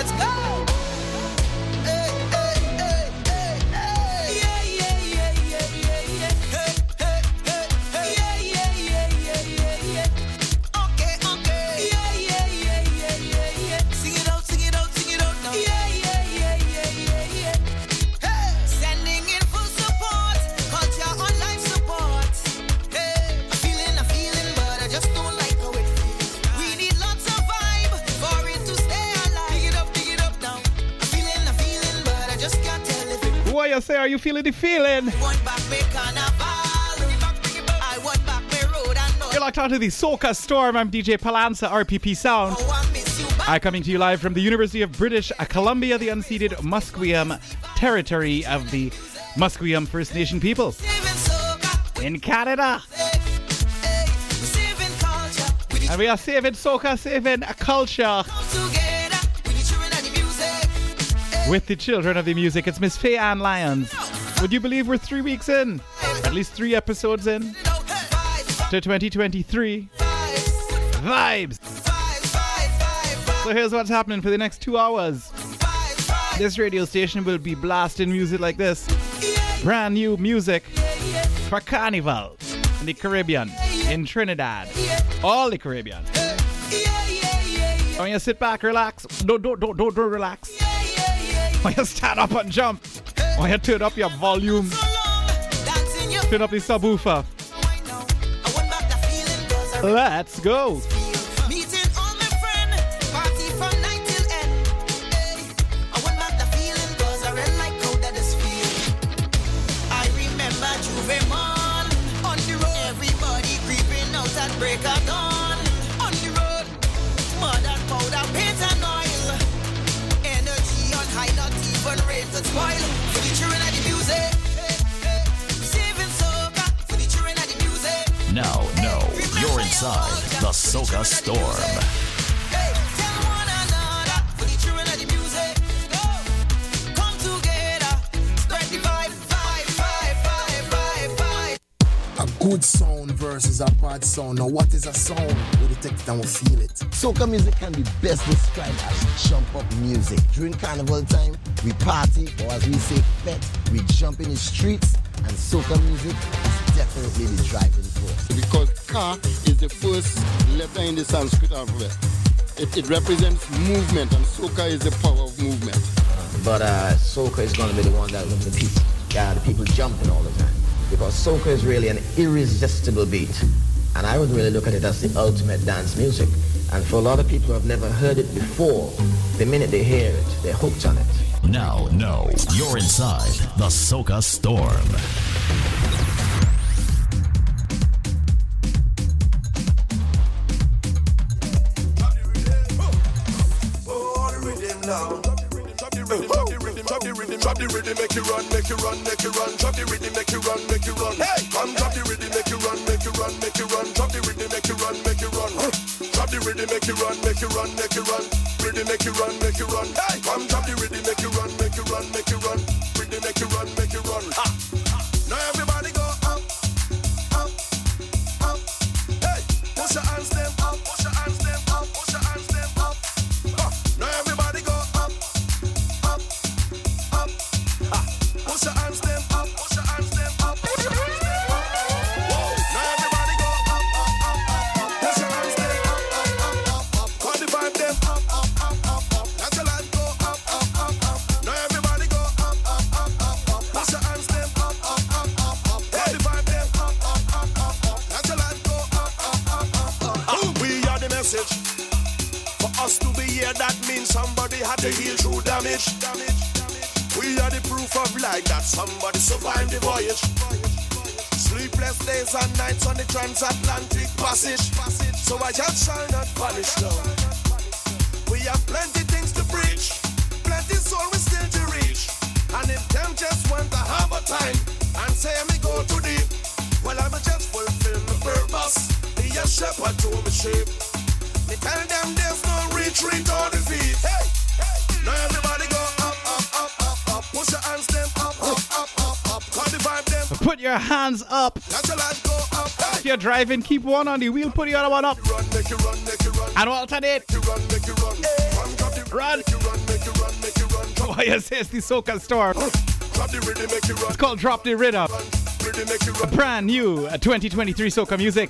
Are you feeling the feeling? You're locked onto the Soca Storm. I'm DJ Palanza, RPP Sound. I'm coming to you live from the University of British Columbia, the unceded Musqueam territory of the Musqueam First Nation people in Canada. And we are saving soca, saving a culture with the children of the music. It's Miss Fay-Ann Lyons. Would you believe we're three weeks in? At least three episodes in to 2023. Vibes! So here's what's happening for the next two hours. This radio station will be blasting music like this. Brand new music for Carnival in the Caribbean, in Trinidad, all the Caribbean. When you sit back, relax. Don't, don't, don't, don't, don't relax. When you stand up and jump. When you turn up your volume. Turn up the subwoofer. Let's go. Now, no, you're inside the Soca Storm. A good sound versus a bad sound. Now, what is a sound? We detect it and we feel it. Soca music can be best described as jump up music. During carnival time, we party, or as we say, fet. We jump in the streets, and soca music is definitely the driving force. Because ka is the first letter in the Sanskrit alphabet. It, it represents movement, and soca is the power of movement. But uh, soca is going to be the one that the people, yeah, the people jumping all the time. Because soca is really an irresistible beat. And I would really look at it as the ultimate dance music. And for a lot of people who have never heard it before, the minute they hear it, they're hooked on it. Now, no, you're inside the Soca Storm. The rhythm, drop the rhythm, make you run, make you run, make you run. Drop the rhythm, make you run, make you run. Hey, come drop the rhythm, make you run, make you run, make you run. Drop the rhythm, make you run, make you run. Drop the rhythm, make you run, make you run, make you run. Rhythm, make you run, make you run. Hey, come drop the rhythm, make you run, make you run, make you run. Rhythm, make you run, make you run. Ha. So I just shall not vanish now. We have plenty things to preach, plenty soul we still to reach. And if them just want to have a time and say me go too deep, well I'ma just fulfill my purpose. Be a shepherd to my sheep. Me tell them there's no retreat or defeat. Hey, hey. now everybody go up, up, up, up, up. Push your hands them up, up, up, up, up. Call the vibe them. Put your hands up you driving, keep one on the wheel, put the other one up. And alternate. Run. Why you say it's the Soca store? It's called Drop the Rhythm. Brand new uh, 2023 Soca music.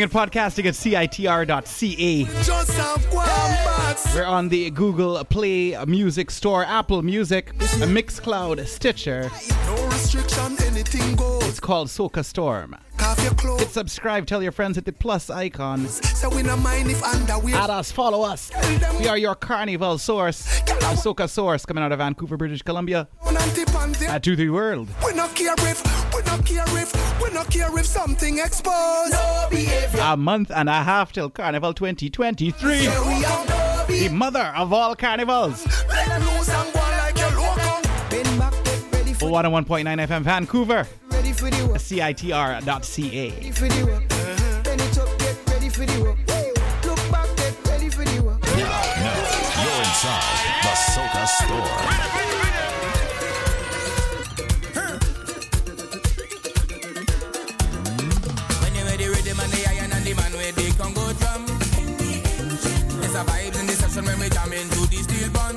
Streaming and podcasting at CITR.ca. We're on the Google Play Music Store, Apple Music, Mixcloud, Stitcher. It's called Soca Storm. Hit subscribe, tell your friends, hit the plus icon. So. Add us, follow us. We are your carnival source. Our Soca source coming out of Vancouver, British Columbia. Uh, to the world. We no care if, we no care if, we no care if something exposed. No behavior. A month and a half till Carnival 2023. We no The mother of all carnivals. Let loose and go like a loco. Oh Bend vibes in the session when we jam into the steel bun.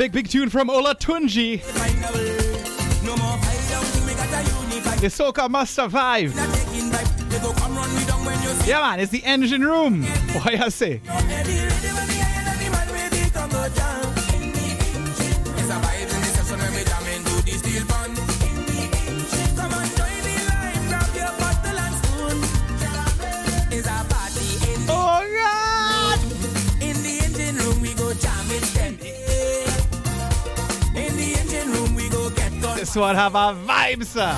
Big, big tune from Olatunji. The Soca must survive. Yeah, man, it's the engine room. Why I say? This one have a vibe, sir.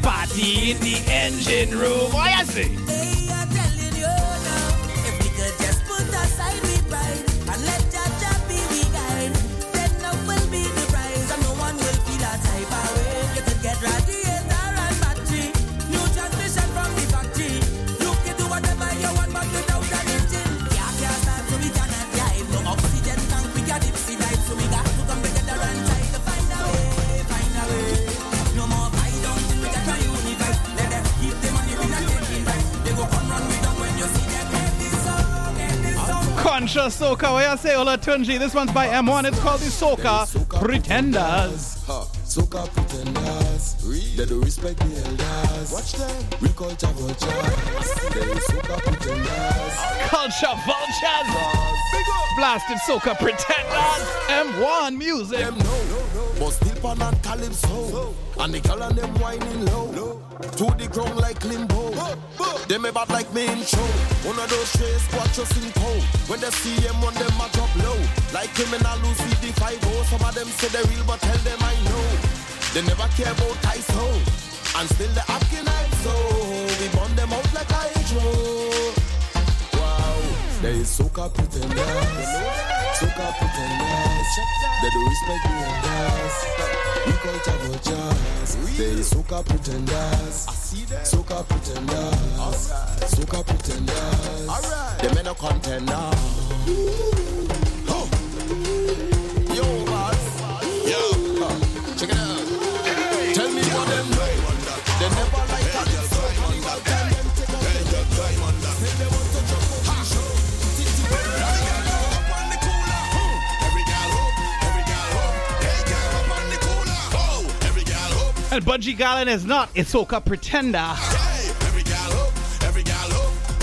Party in the engine room. Why? Song. Conscious Soca. Why I say Olatunji? This one's by M1. It's called the Soca Pretenders. Ha, soca pretenders. They do respect the elders. Watch them. We culture vultures. They soca pretenders. Culture Vultures. Blasted Soca Pretenders. M1 Music. Them know, but still pan and calypso. And the girl and them whining low. To the ground like limbo. They a bad like me show. One of those chase watch us in cold. When they see them on them a drop low. Like criminal who see the 5 Some of them say they real but tell them I know. They never care about ISO. And still they acting like so. We burn them out like hydro. Wow, there is soca pretenders, soca pretenders. They do respect the elders. We culture vultures. There is soca pretenders, soca pretenders, soca pretenders. Alright, they men a contender. Huh. Yo, boss. Yo, And Bunji Garlin is not a Soca Pretender.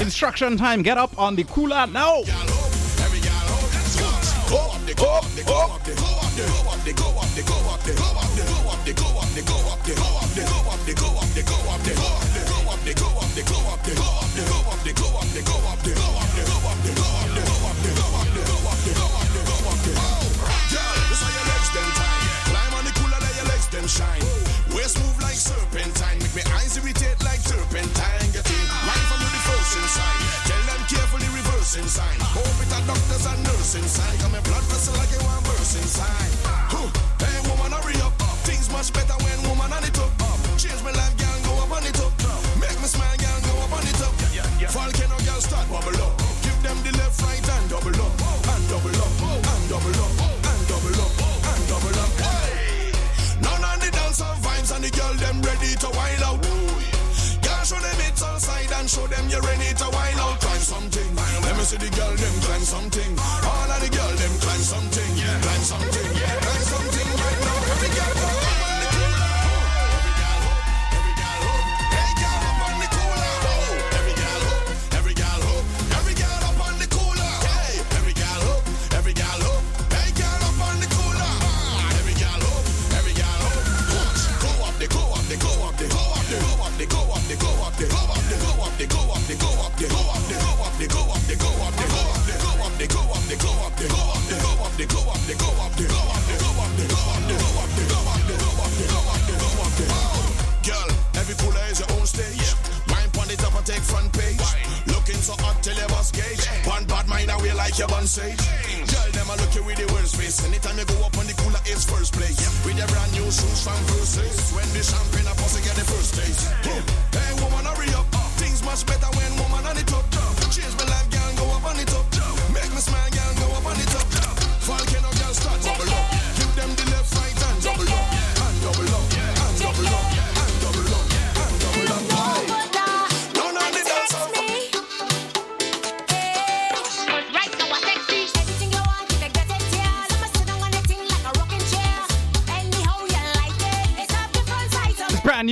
Instruction time. Get up on the cooler now.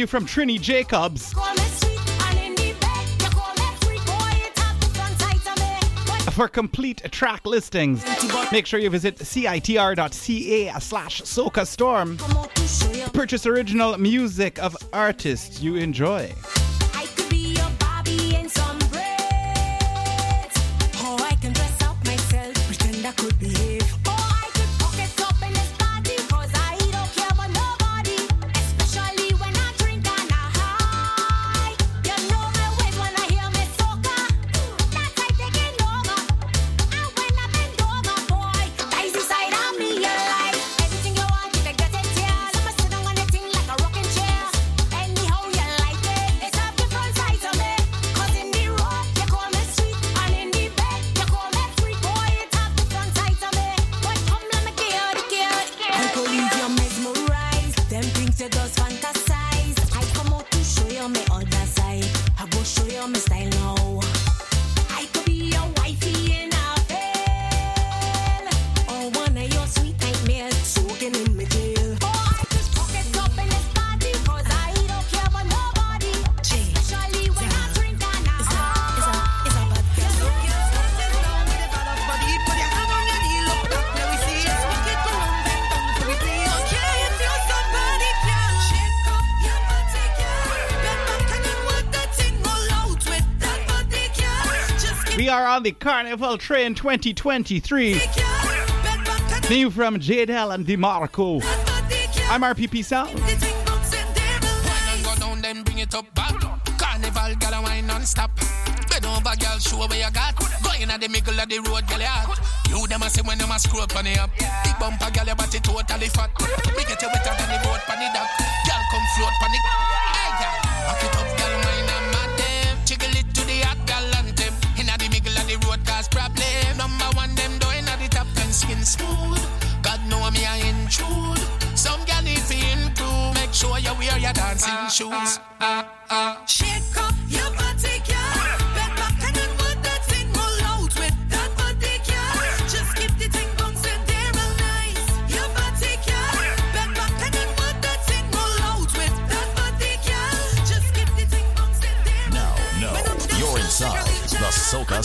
you from Trini Jacobs. For complete track listings, make sure you visit citr.ca slash soca storm. Purchase original music of artists you enjoy. We are on the Carnival Train 2023. New from Jadel and DeMarco. I'm RPP Sound. Carnival gotta wine non-stop over, girl, show where you got Going at the middle of the road, girl, you You them a say when screw up on the Big bumper, girl, your body totally fat get you boat Girl, come float Hey, girl, up, girl, skin smooth. God know me, I intrude. Some gal if make sure you wear your dancing ah, shoes. Ah, ah, Shake up your body, girl. Roll out with that body, girl. Just keep the. Your body, girl. Bend back roll out with that body, girl. Just keep the no, you're inside the Soca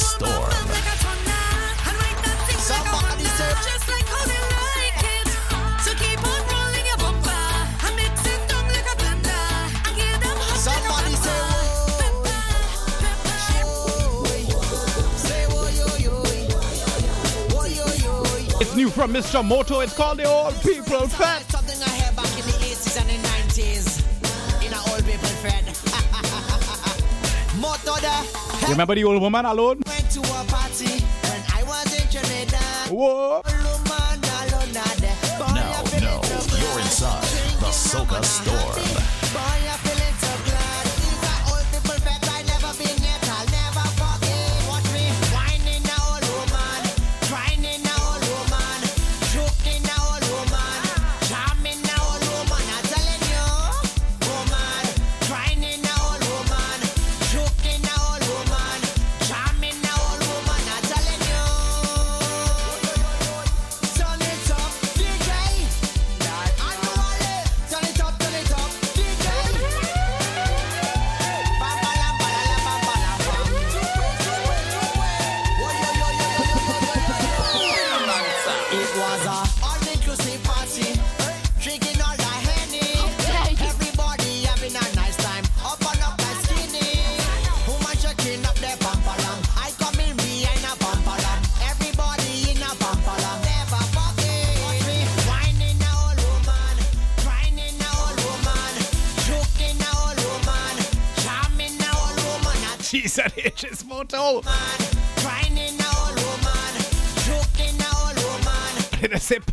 It's new from Mr. Moto. It's called The Old People Fed. Something I heard back in the 80s and the 90s. In an old people fed. Moto the You remember the old woman alone? Went to a party when I was in Trinidad. Whoa. Now, no. You're inside the Soca store.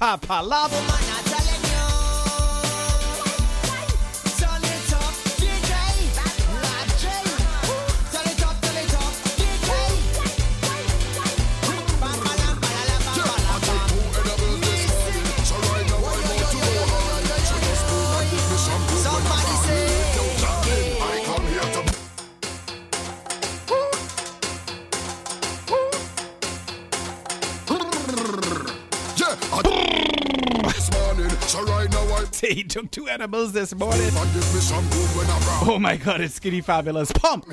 Papalab. animals this morning. Oh my god, it's Skinny Fabulous. Pump!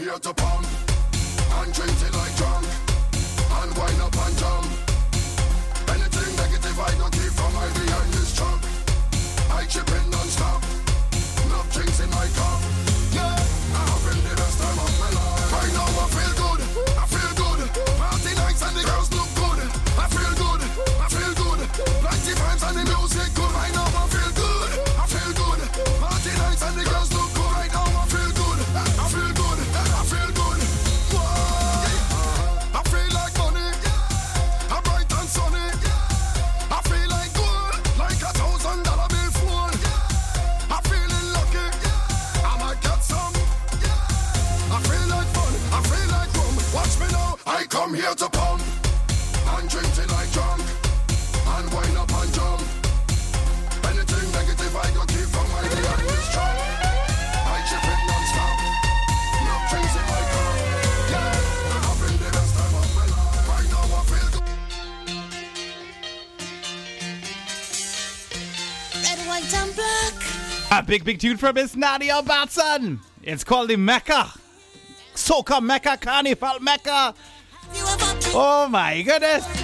Big, big tune from is Nadia Batson. It's called the Mecca. Soca Mecca, Carnival Mecca. Oh my goodness.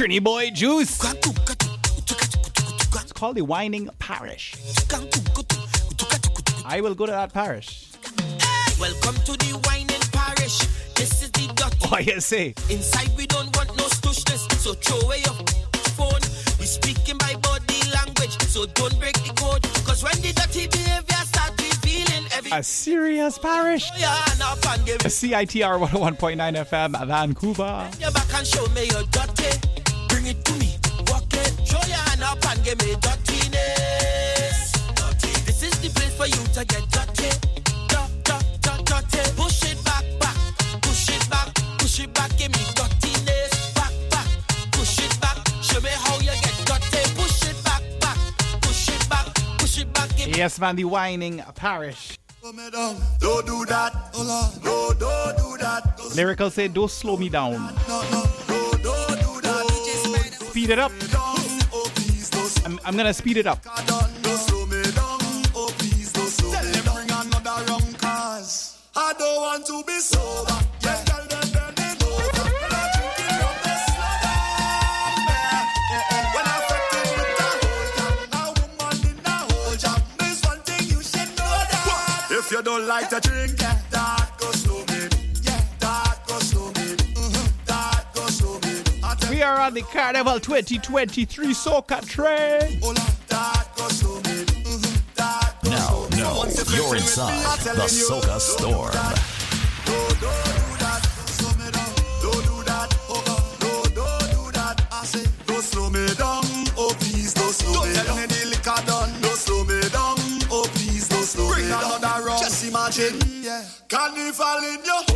Trini Boy Juice. It's called the Whining Parish. I will go to that parish. Welcome to the Whining Parish. This is the dot. Oh, yes, say. Inside we don't want no stushness, so throw away your phone. We speaking by body language, so don't break the code. Cause when the dirty behavior start revealing every... A serious parish. CITR 101.9 FM, Vancouver. man, the whining parish. Don't do that. Oh no, don't do that. Oh Lyrikal say, don't slow me down. Speed it up. I'm, I'm gonna speed it up. Oh, I don't want to be sober. like to drink that. That goes. Yeah, that goes That goes. We are on the Carnival 2023 Soca train. Now, no, you're inside the Soca Storm. Carnival in your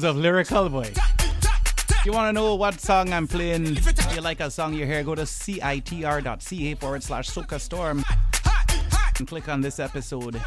sounds of Lyrikal Boy. If you want to know what song I'm playing, if you like a song you hear, go to citr.ca forward slash Soca Storm and click on this episode.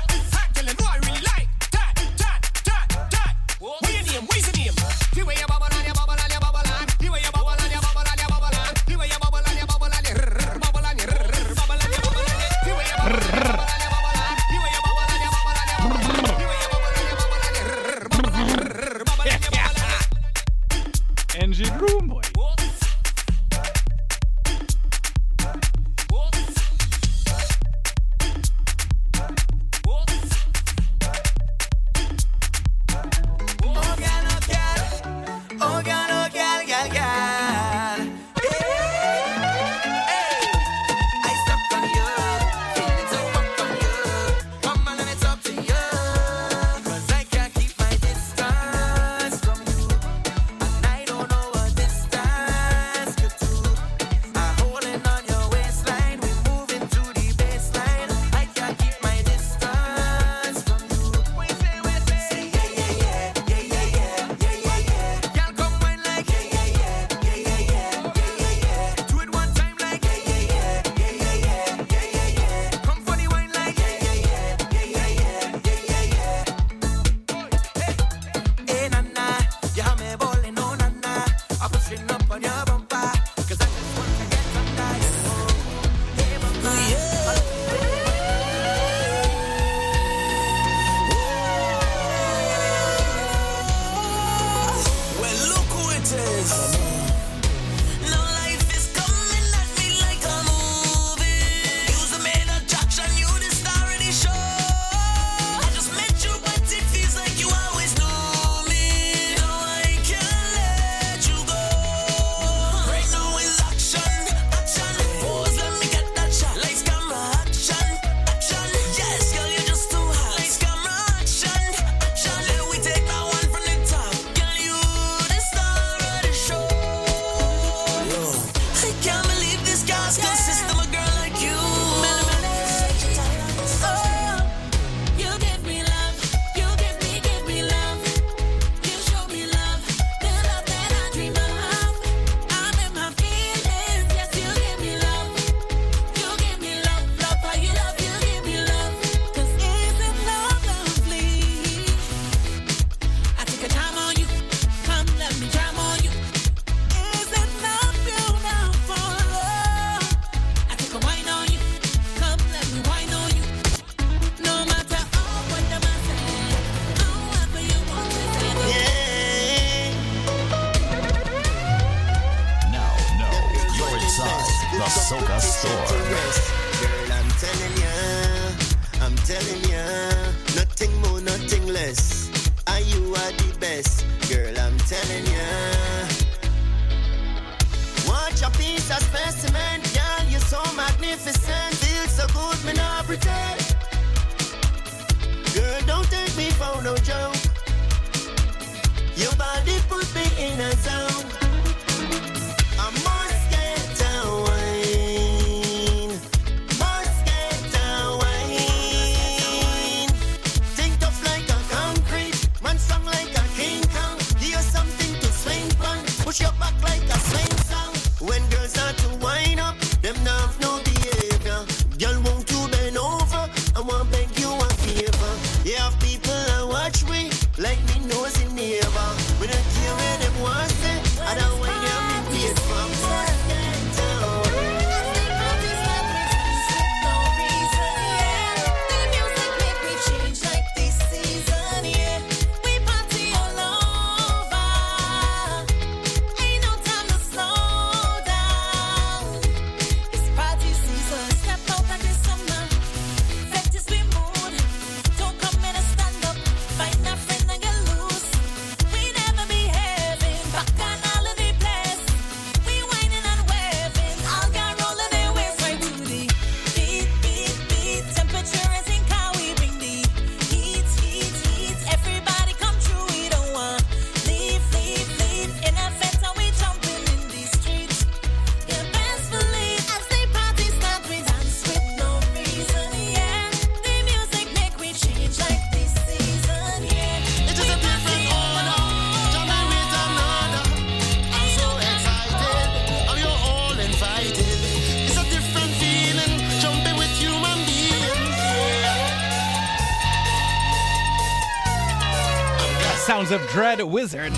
Of Dread Wizard.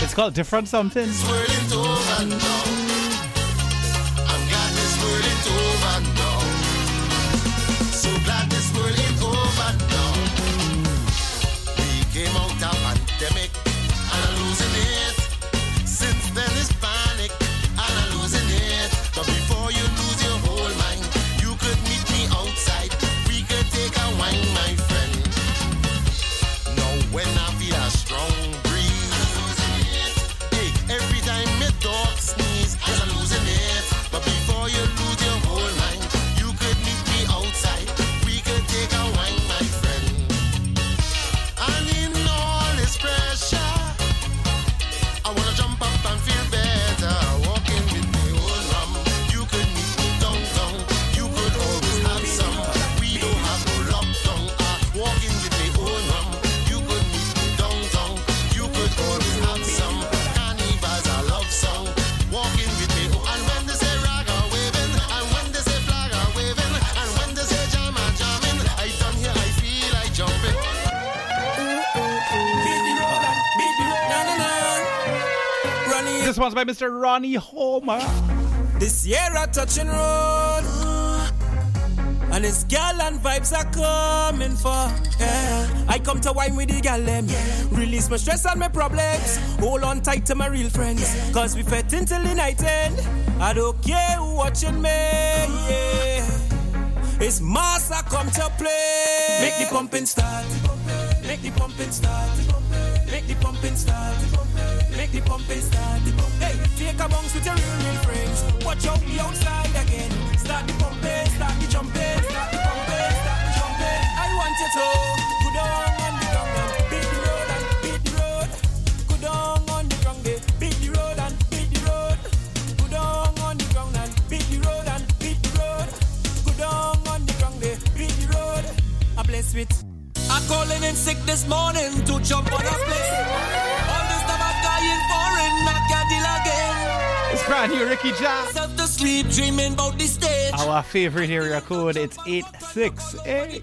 It's called Different Something. songs by Mr. Ronnie Homer. This year I touching road, and this gal and vibes are coming for. Yeah. I come to wine with the gal them, yeah. release my stress and my problems. Yeah. Hold on tight to my real friends, yeah. cause we fed until the night end. I don't care who watching me. Yeah. It's massa come to play. Make the pumping start. Make the pumping start. Make the pumping start. Make the pumping start make a bounce with your real, real friends. Watch out the outside again. Start the pumping, start the jumping, start the pumping, start the jumping. I want you to. you, Ricky John. Our favorite area code, it's 868.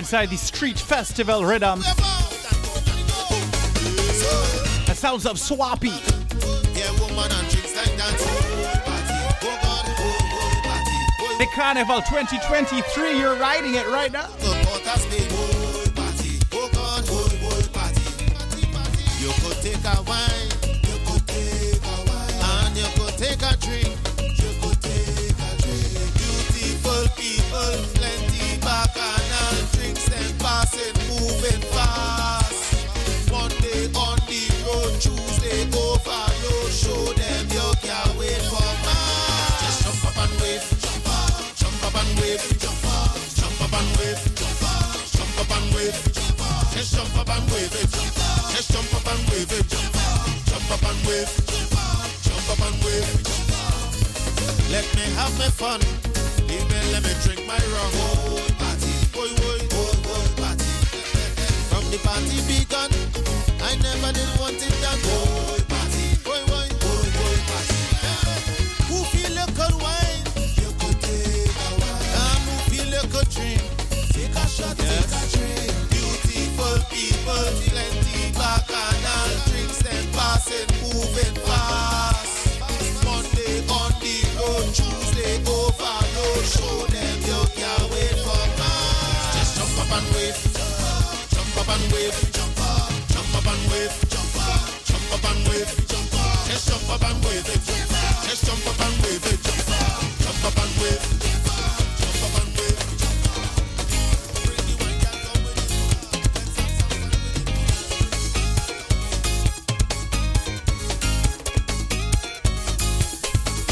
Inside the Street Festival rhythm. The sounds of Swappi. The Carnival 2023, you're riding it right now. You could take a wine, Just jump up and wave it, jump up. Just jump up and wave it, jump up, and wave, jump up, and wave. Let me have my fun. Leave me, let me drink my rum. Oh, party, boy, boy, boy, boy, party. From the party begun, I never did want it done. Boy, people, plenty bacchanal drinks and passing, moving fast. Monday on the road, Tuesday overload. Show them you can't wait for March. Just jump up and wave, jump up and wave, jump up, jump up and wave, jump up, jump up and wave, jump up. Just jump up and wave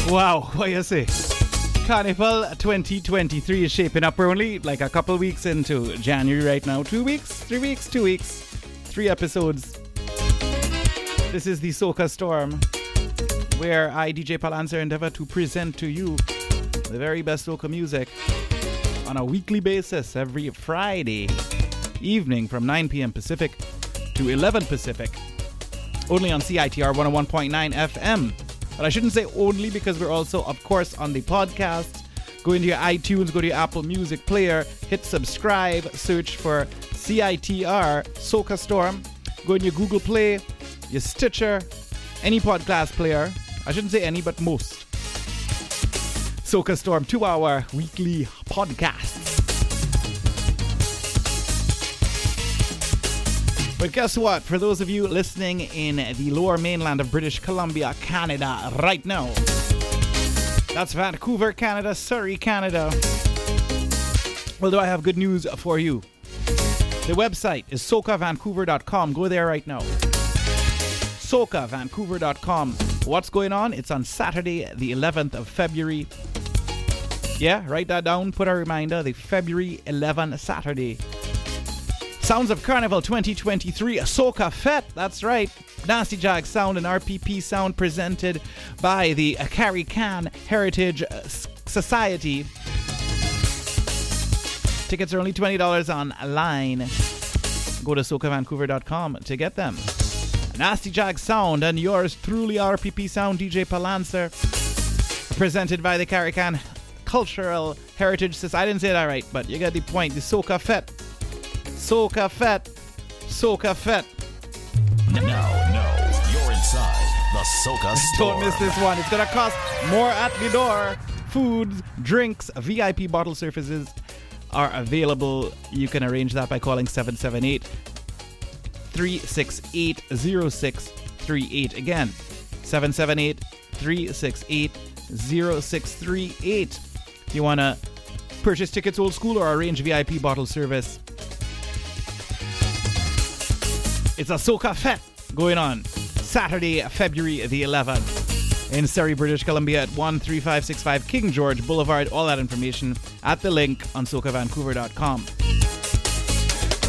Wow, what you say? Carnival 2023 is shaping up. We're only like a couple weeks into January right now. Two weeks, three weeks, two weeks, three episodes. This is the Soca Storm, where I, DJ Palancer, endeavor to present to you the very best soca music on a weekly basis every Friday evening from 9 p.m. Pacific to 11 Pacific. Only on CITR 101.9 FM. But I shouldn't say only because we're also, of course, on the podcast. Go into your iTunes, go to your Apple Music player, hit subscribe, search for CITR Soca Storm. Go in your Google Play, your Stitcher, any podcast player. I shouldn't say any, but most. Soca Storm, two hour weekly podcasts. But guess what? For those of you listening in the lower mainland of British Columbia, Canada, right now, that's Vancouver, Canada, Surrey, Canada. Well, do I have good news for you? The website is socavancouver.com. Go there right now. socavancouver.com. What's going on? It's on Saturday, the 11th of February. Yeah, write that down. Put a reminder. The February 11 Saturday. Sounds of Carnival 2023, a Soca Fete. That's right. Nasty Jag Sound and RPP Sound presented by the Carican Heritage uh, Society. Tickets are only $20 online. Go to socavancouver.com to get them. Nasty Jag Sound and yours truly RPP Sound DJ Palancer. Presented by the Carican Cultural Heritage Society. I didn't say that right, but you get the point. The Soca Fete. Soca Fete. Soca Fete. Now, no, you're inside the Soca Storm. Don't miss this one. It's gonna cost more at the door. Foods, drinks, VIP bottle services are available. You can arrange that by calling 778 368 0638. Again, 778 368 0638. If you want to purchase tickets old school or arrange VIP bottle service, it's a Soca Fete going on Saturday, February the 11th in Surrey, British Columbia at 13565 King George Boulevard. All that information at the link on socavancouver.com.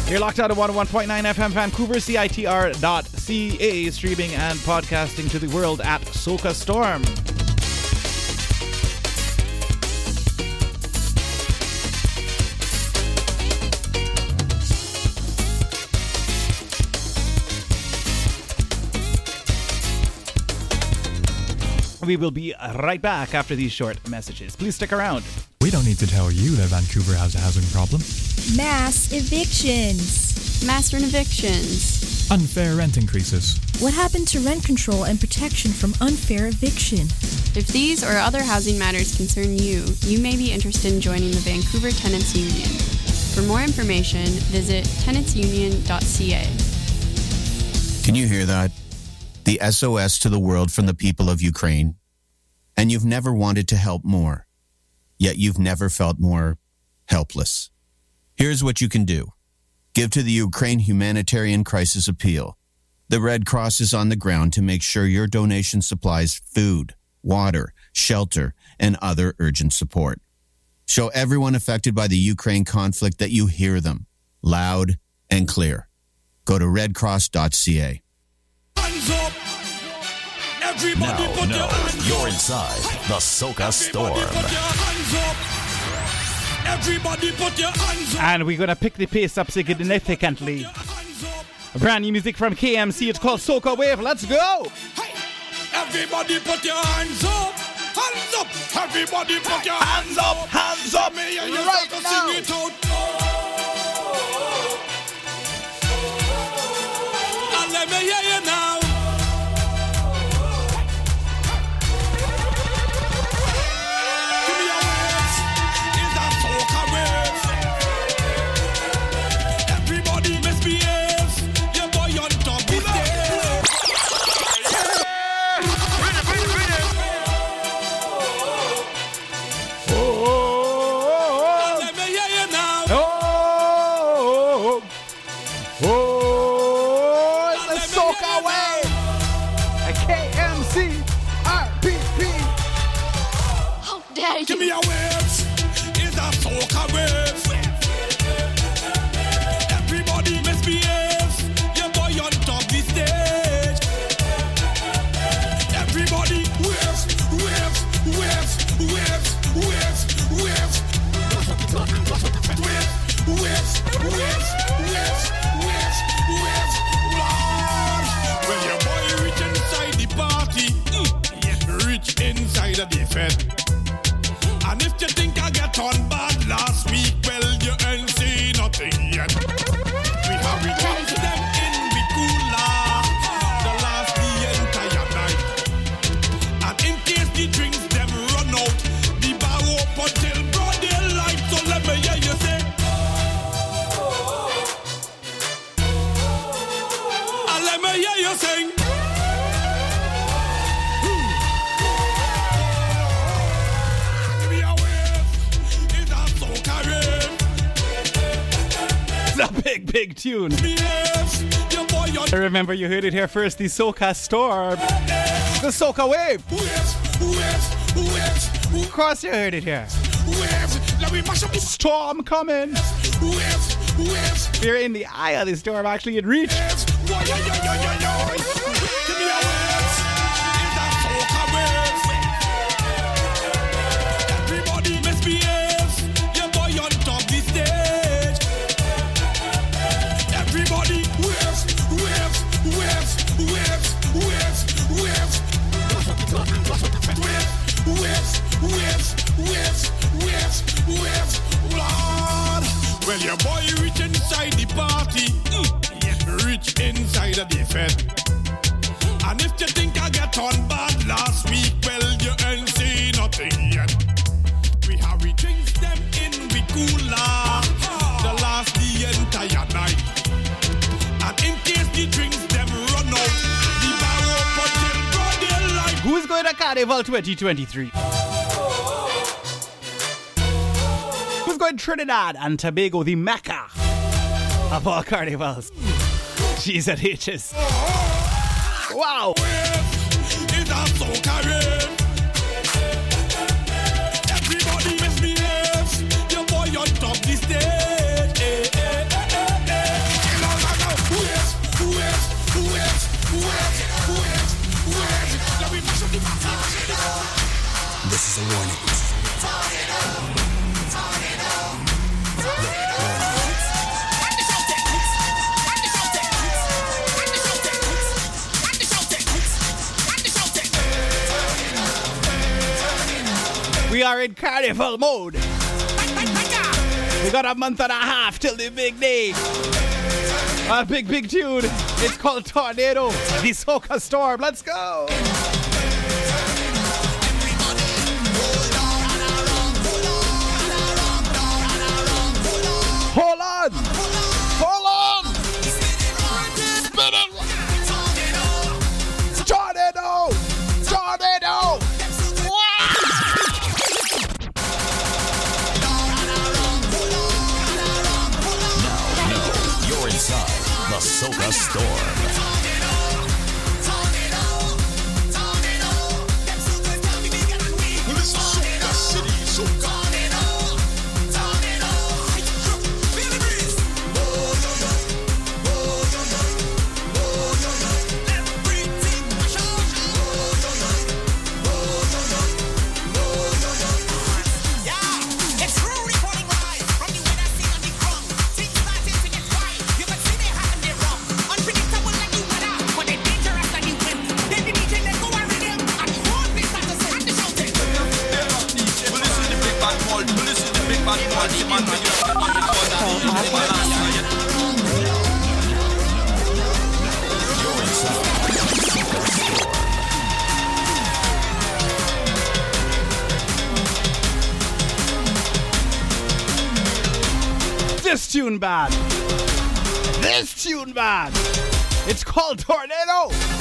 You're locked out of 101.9 FM Vancouver, CITR.ca, streaming and podcasting to the world at Soca Storm. We will be right back after these short messages. Please stick around. We don't need to tell you that Vancouver has a housing problem. Mass evictions. Mass rent evictions. Unfair rent increases. What happened to rent control and protection from unfair eviction? If these or other housing matters concern you, you may be interested in joining the Vancouver Tenants Union. For more information, visit tenantsunion.ca. Can you hear that? The SOS to the world from the people of Ukraine. And you've never wanted to help more, yet you've never felt more helpless. Here's what you can do give to the Ukraine Humanitarian Crisis Appeal. The Red Cross is on the ground to make sure your donation supplies food, water, shelter, and other urgent support. Show everyone affected by the Ukraine conflict that you hear them loud and clear. Go to redcross.ca. Hands up! Everybody Now, put your no, hands you're up! inside the Soca Storm. Put your hands up! Everybody put your hands up! And we're going to pick the pace up significantly. Brand new music from KMC. It's called Soca Wave. Let's go! Everybody put your hands up! Hands up! Everybody put your hands up! Hands up! Me and you Right start to now. sing it out. And let me hear you now. Me your remember you heard it here first, the Soca Storm. The Soca Wave. Of course you heard it here. waves. Let me mash up the Storm coming. We're in the eye of the storm, actually, it reached. Your boy reach inside the party, mm, reach inside of the fed. And if you think I get on bad last week, well, you ain't seen nothing yet. We have we them in we cooler, the last the entire night. And in case the drinks them run out, the till. Who's going to Carnival 2023? Trinidad and Tobago, the mecca of all carnivals. She's at H's. Wow. This is a warning. We are in carnival mode. We got a month and a half till the big day. A big, big tune. It's called Tornado, the Soca Storm. Let's go. tune bad. This tune bad. It's called Tornado.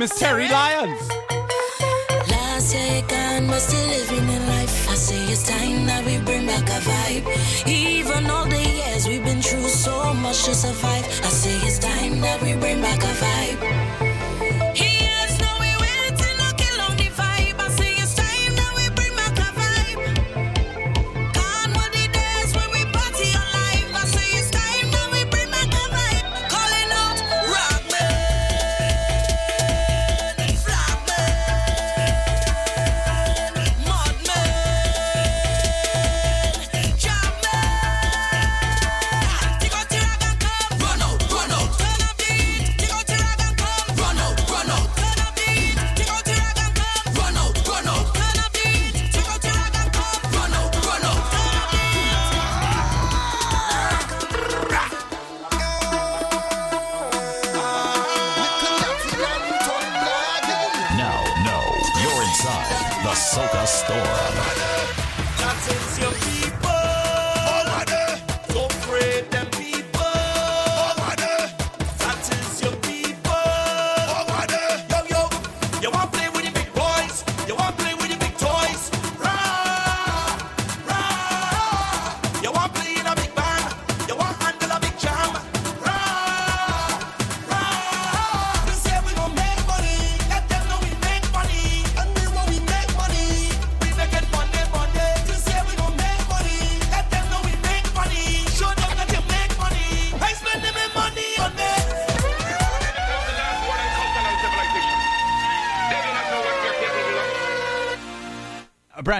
name is Terry Lyons. Last year still living in life. I say it's time that we bring back a vibe. Even all the years we've been through so much to survive. I say it's time that we bring back a vibe.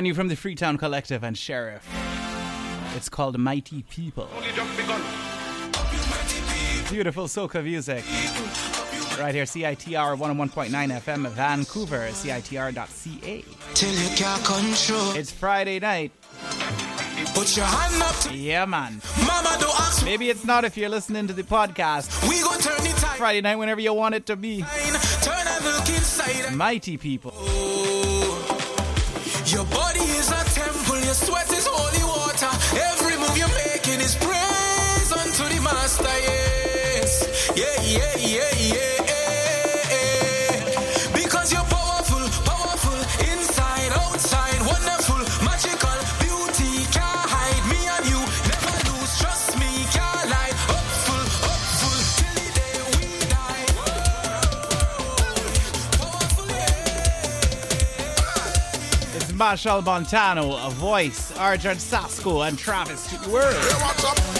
brand new from the Freetown Collective and Sheriff. It's called Mighty People. Beautiful soca music. Right here, CITR 101.9 FM, Vancouver, CITR.ca. It's Friday night. Put your hand up to Yeah, man. Mama, don't ask Maybe it's not if you're listening to the podcast. We turn it. Friday night whenever you want it to be. Turn. Mighty people. Oh body is a temple, your sweat is holy water. Every move you're making is praise unto the Master, yes. Yeah, yeah, yeah, yeah. Machel Montano, a voice, Arjun Sasko, and Travis Stewart. Hey,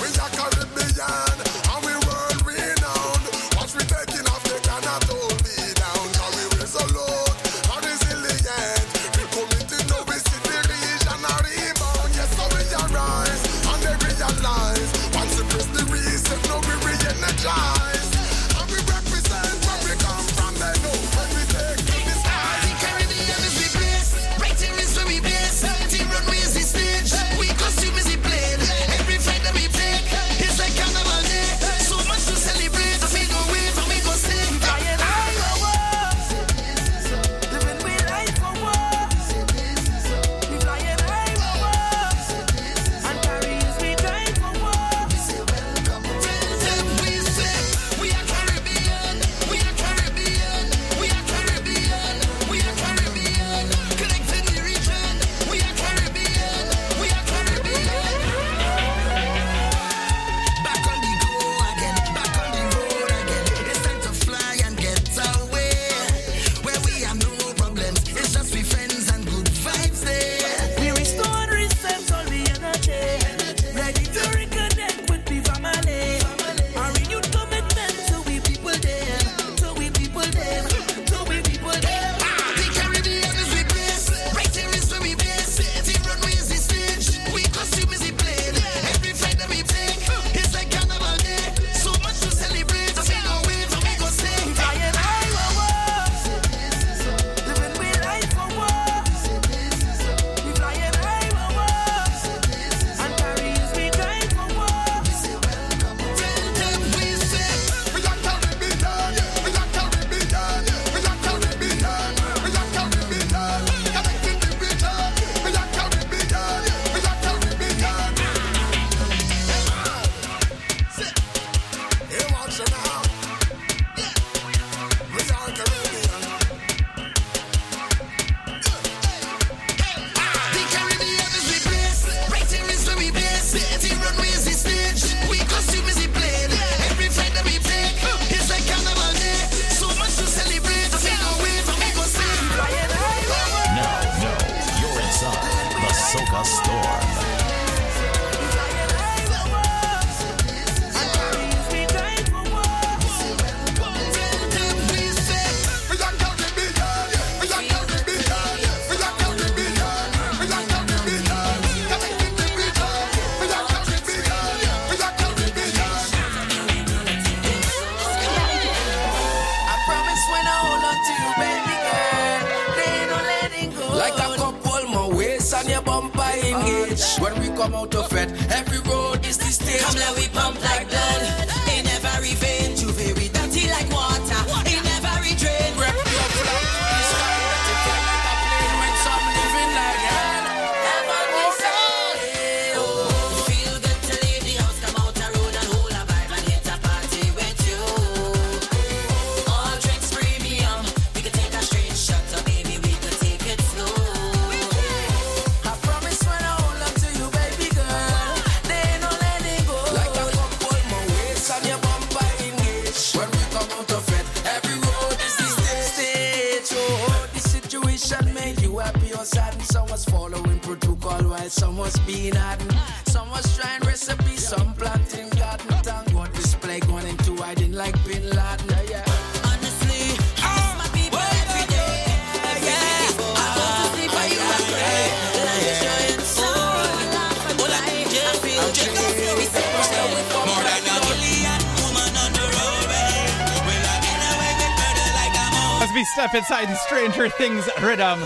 Stranger Things rhythm.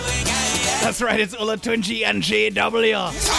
That's right, it's Olatunji and JW.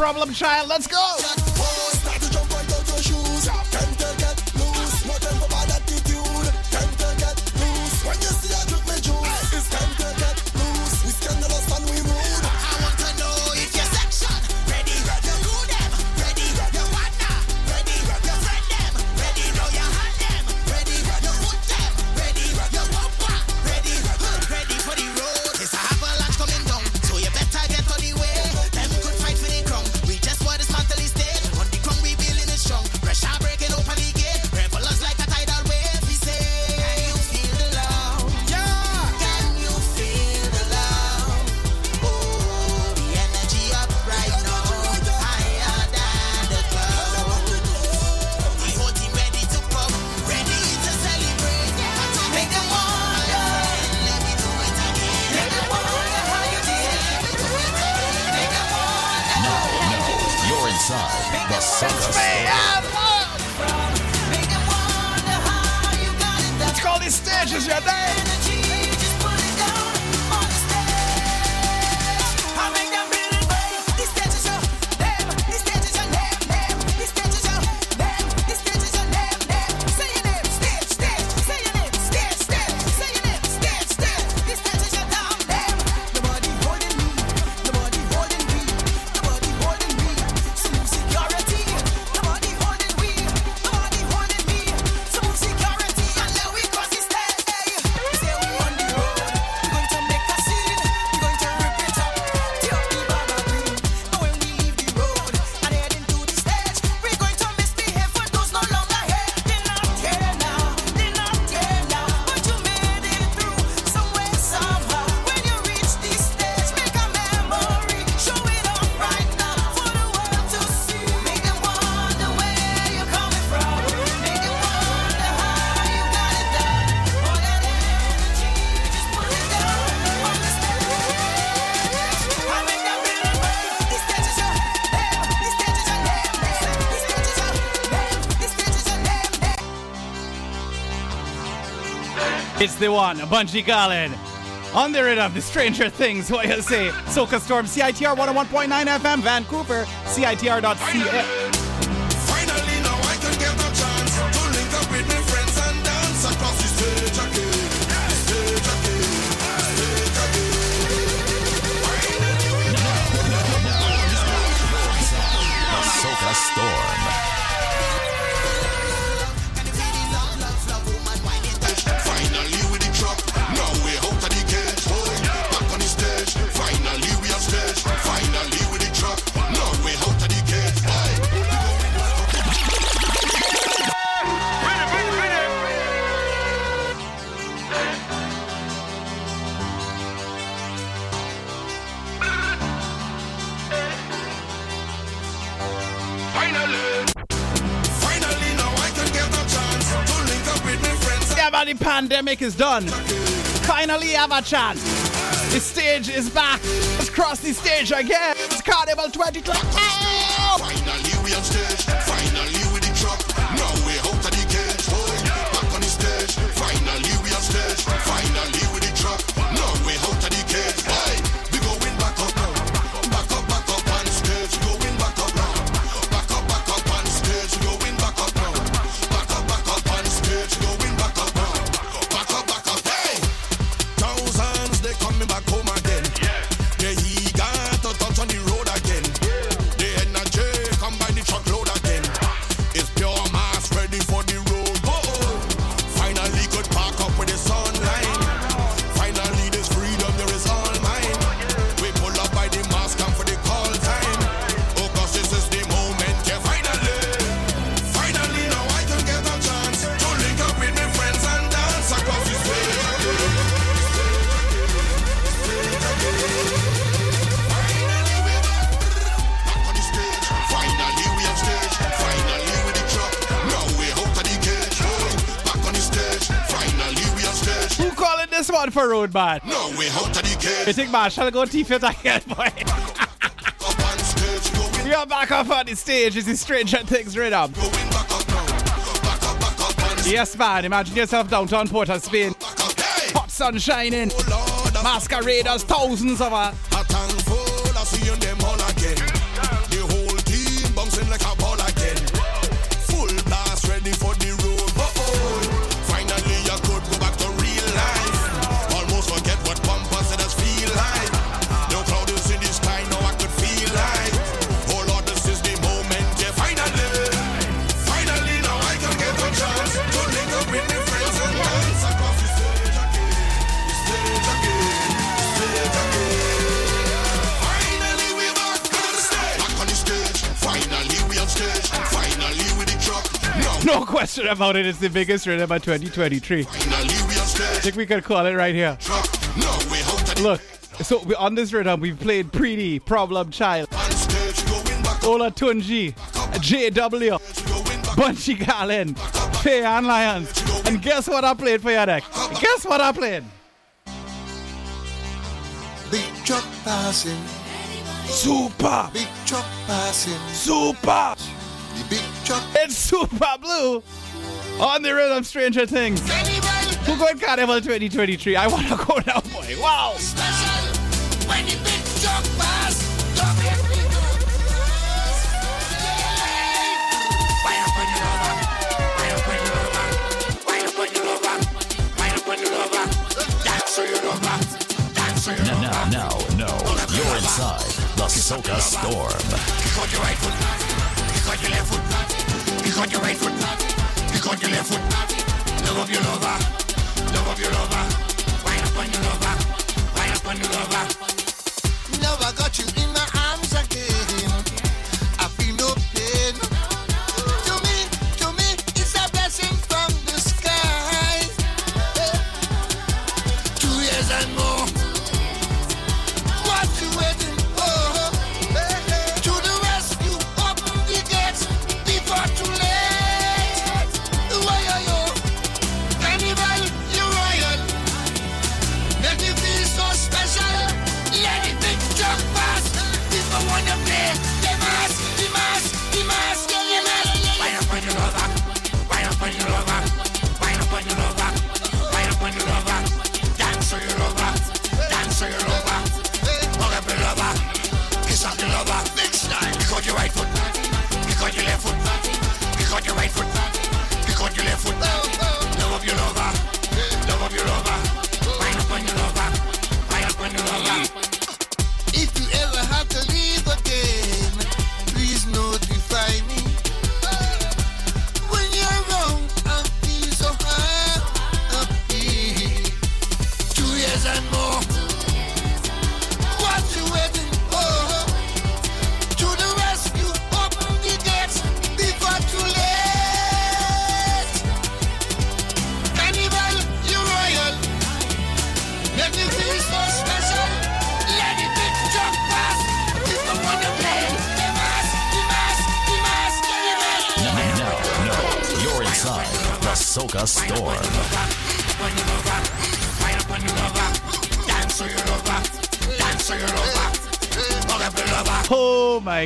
problem child. Let's go. It's the one, Bunji Garlin. On the rid of the Stranger Things, what you say? Soca Storm, CITR 101.9 FM, Vancouver, CITR.ca. the pandemic is done, finally have a chance. The stage is back. Let's cross the stage again. It's Carnival 2020. No way out of the gate. You think, man, shall I go and T-Filter again, boy? We are back up on the stage. This is Stranger Things Rhythm. Yes, man. Imagine yourself downtown Port of Spain. Hot sun shining. Masqueraders, thousands of us. question about it is the biggest rhythm of 2023. I think we could call it right here. Look, so we, on this rhythm, we've played Pretty, Problem Child, Olatunji, JW, Bunji Garlin, Fay-Ann Lyons. And guess what I played for your deck? Guess what I played? Big truck passing. Super. Big truck passing. Super. The big truck. It's Super Blue. On the rhythm, Stranger Things. We'll Carnival 2023. I want to go now, boy. Wow. Now, now, now, no. You're inside the Soca Storm. Your right foot. Your left foot. Your right foot got your left. Love up your lover. Love up your lover. Wind up your lover. Wind up your lover. Got you in my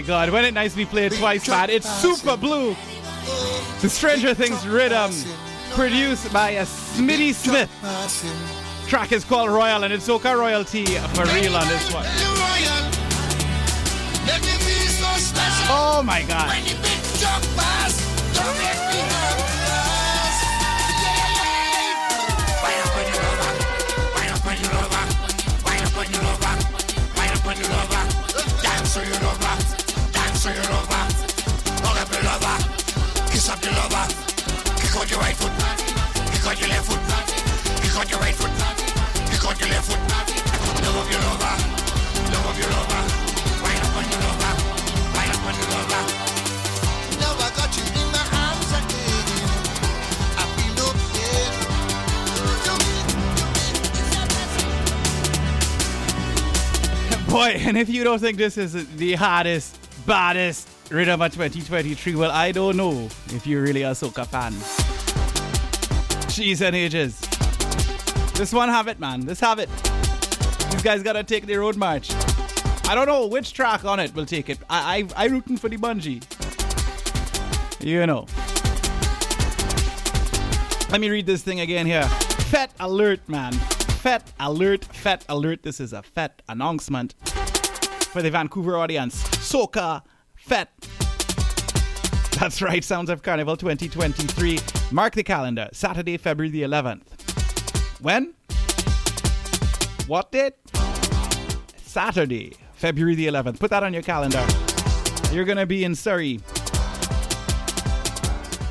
god, when it nicely played twice, man. It's Super Blue. The Stranger Things rhythm, produced by a Smitty Smith. Track is called Royal, and it's Soca royalty for real on this one. Oh my god. Boy, and if you don't think this is the hardest, baddest rhythm of 2023, well, I don't know if you really are soca fan. Jeez and ages. This one have it, man. This have it. These guys gotta take the road march. I don't know which track on it will take it. I I, I rooting for the Bunji. You know. Let me read this thing again here. Fat alert, man. Fat alert, fat alert. This is a fat announcement for the Vancouver audience. Soca Fet. That's right, Sounds of Carnival 2023. Mark the calendar. Saturday, February the 11th. When? What date? Saturday, February the 11th. Put that on your calendar. You're going to be in Surrey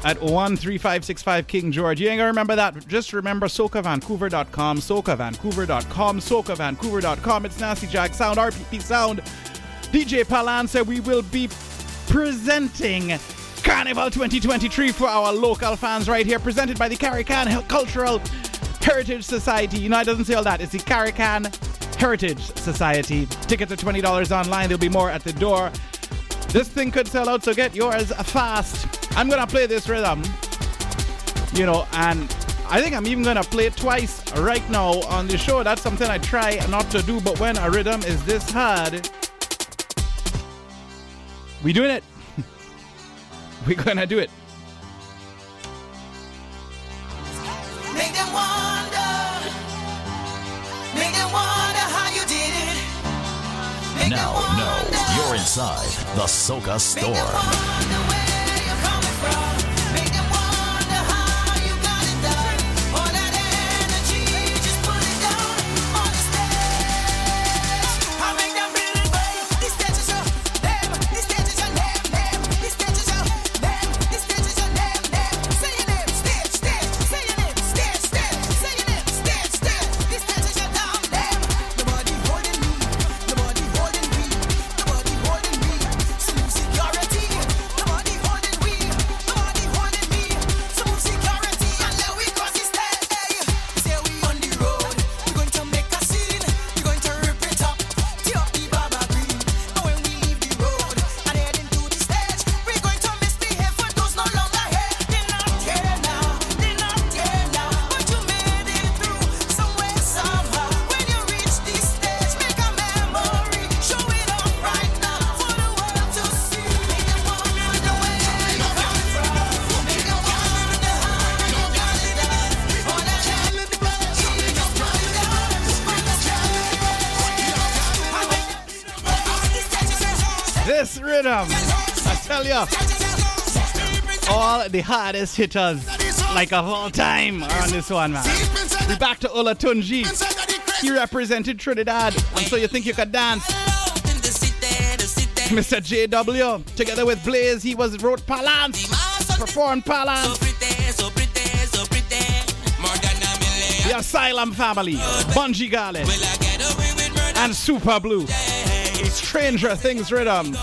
at 13565 King George. You ain't gonna remember that. Just remember SocaVancouver.com, SocaVancouver.com, SocaVancouver.com. It's Nasty Jack Sound, RPP Sound. DJ Palan said we will be presenting Carnival 2023 for our local fans right here, presented by the Carican Cultural Heritage Society. You know, it doesn't say all that. It's the Carican Heritage Society. Tickets are $20 online. There'll be more at the door. This thing could sell out, so get yours fast. I'm gonna play this rhythm, you know, and I think I'm even gonna play it twice right now on the show. That's something I try not to do, but when a rhythm is this hard, we doing it. We're gonna do it. Make them wonder. Make them wonder how you did it. Now, no, you're inside the Soca Storm. The hardest hitters, like of all time, on this one, man. We're back to Olatunji. He represented Trinidad, and so you think you could dance. Mr. JW, together with Blaze, he was wrote Palance, performed Palance. The Asylum Family, Bunji Garlin, and Super Blue. Stranger Things rhythm.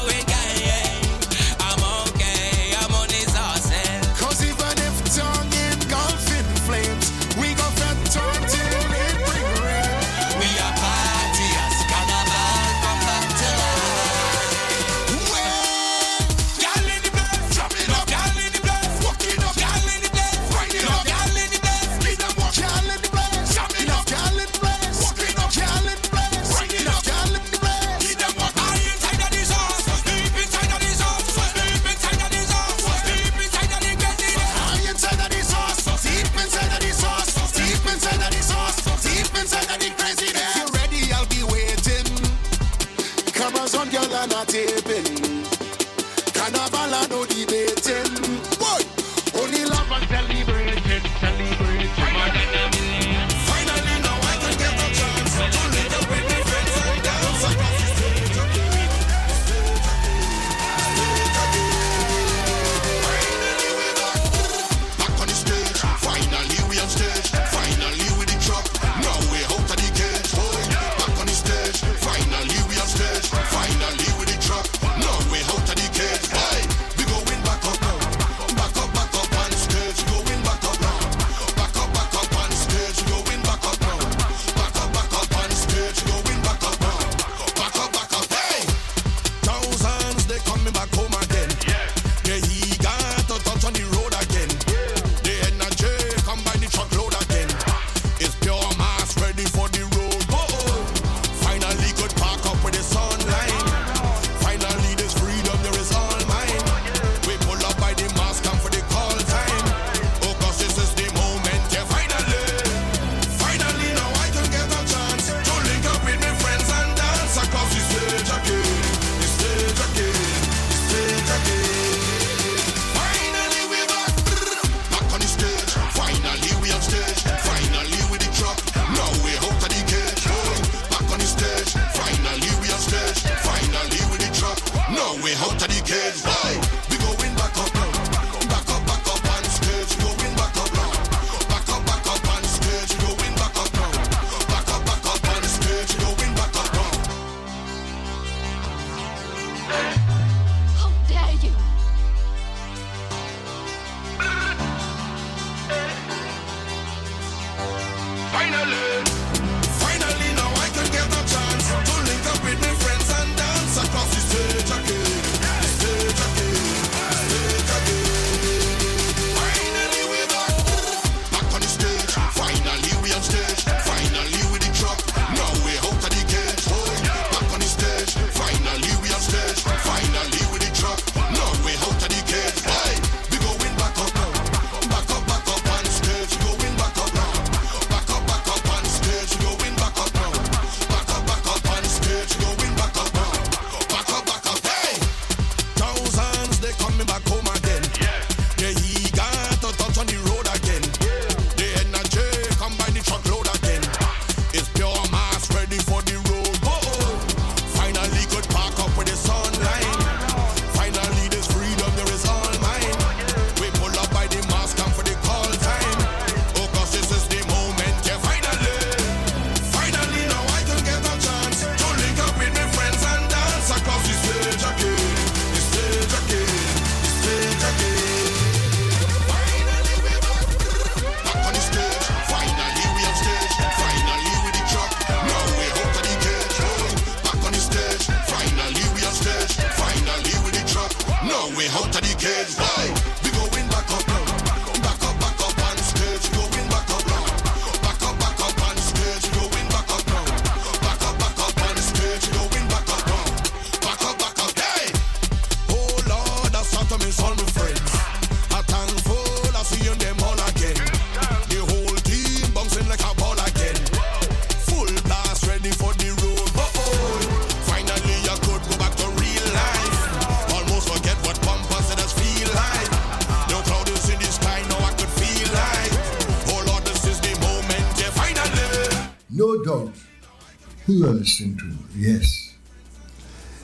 Who you are listening to? Yes.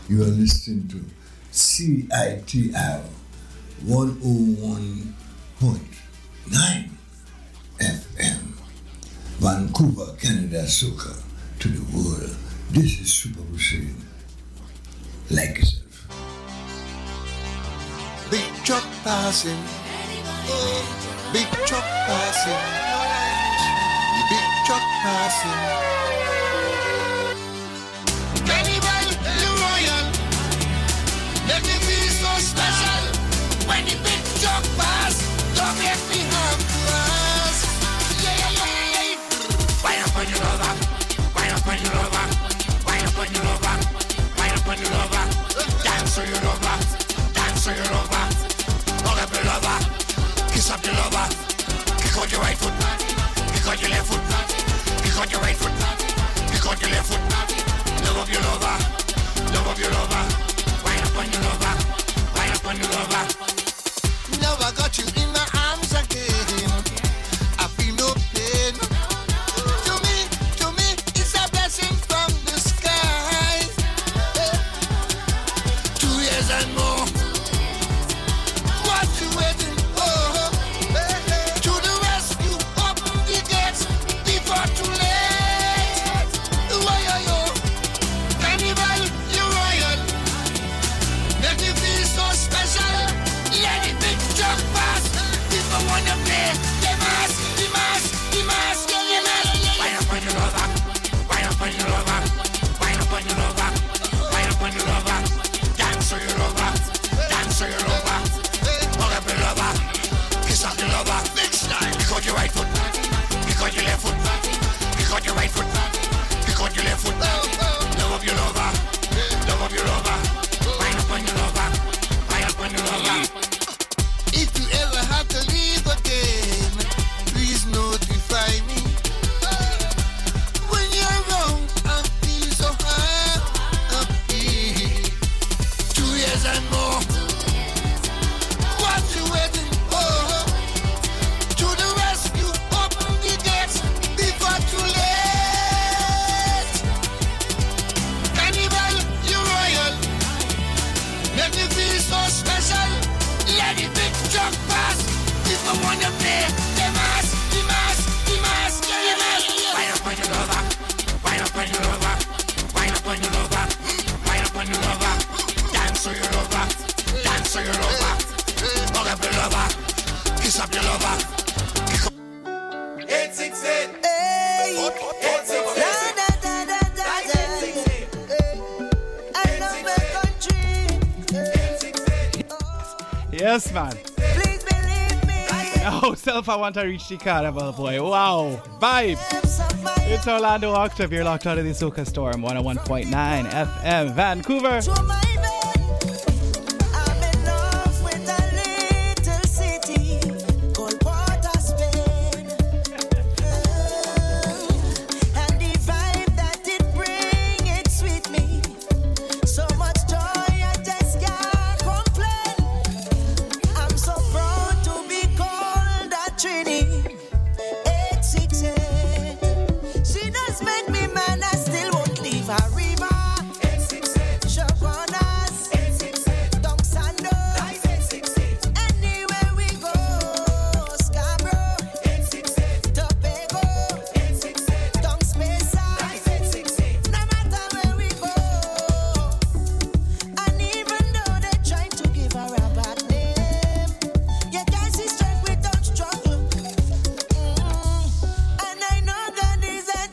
You are listening to CITR 101.9 FM, Vancouver, Canada, Soca, to the world. This is Super Hussein. Like yourself. Big truck passing. Oh, big truck passing. Big truck passing. got left foot. Got your right foot. if I want to reach the carnival, boy. Wow. vibe! It's Orlando Octave. You're locked out of the Soca Storm 101.9 FM Vancouver.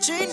Gene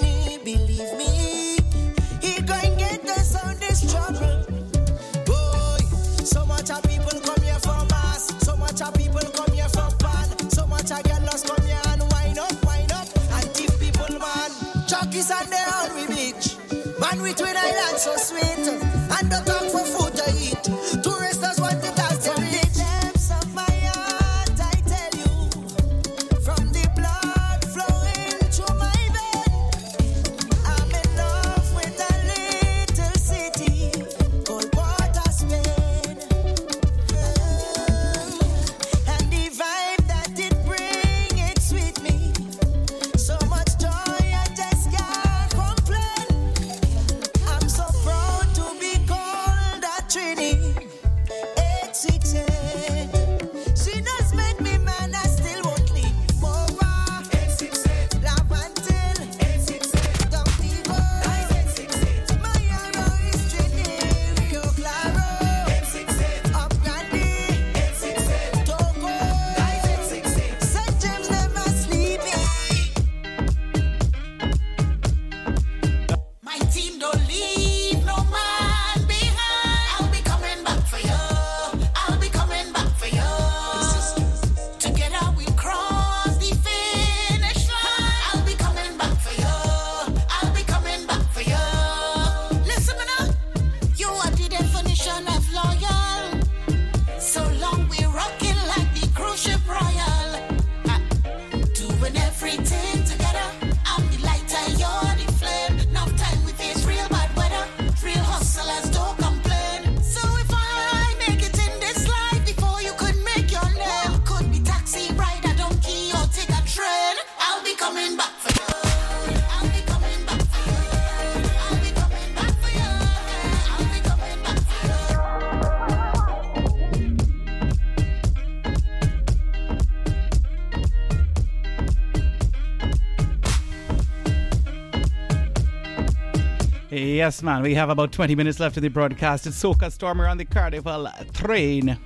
Yes, man, we have about 20 minutes left in the broadcast. It's Soca Stormer on the Carnival uh, train.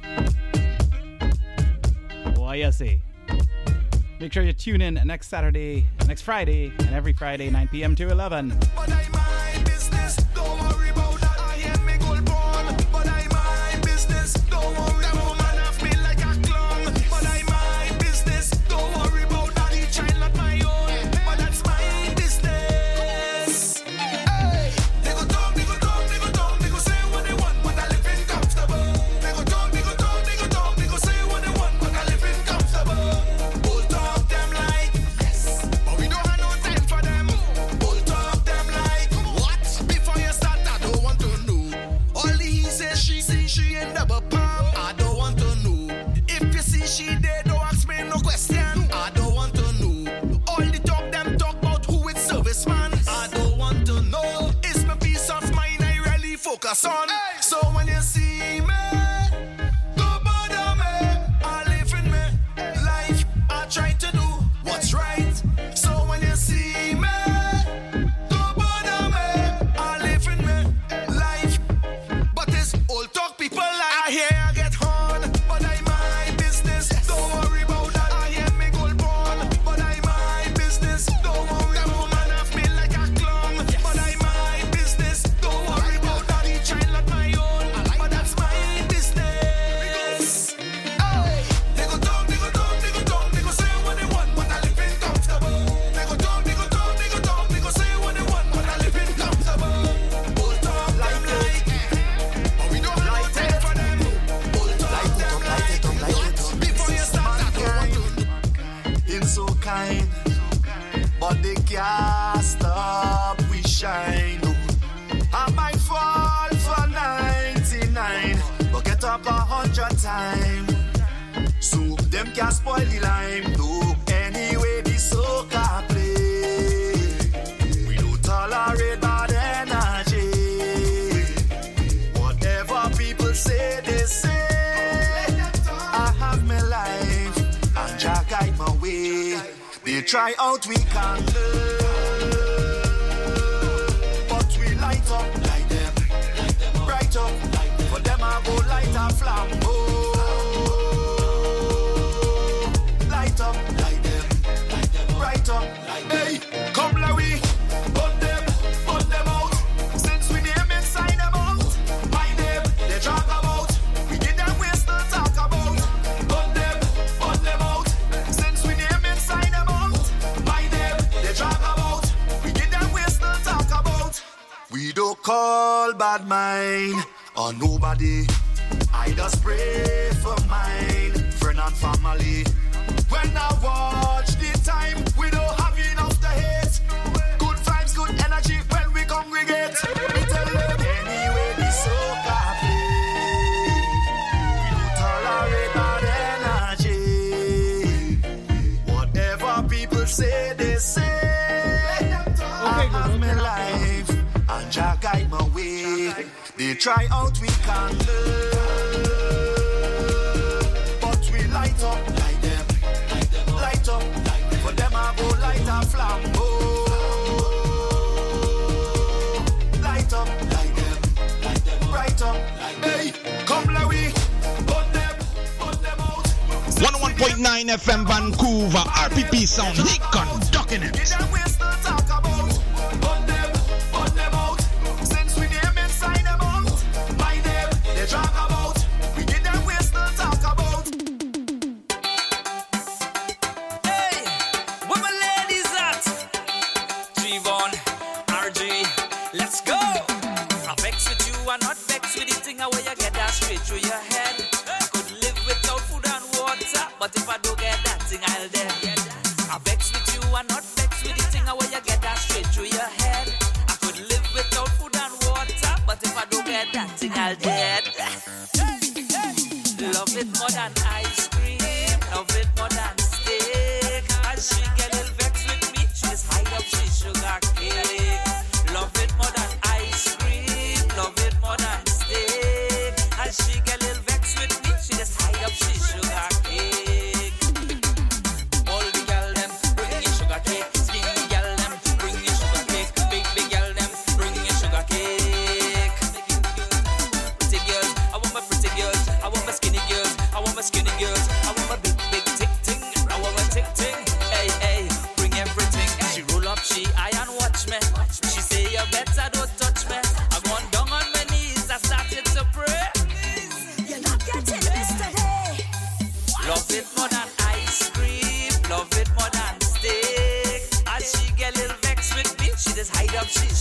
Why, yes, eh? Make sure you tune in next Saturday, next Friday, and every Friday, 9 p.m. to 11.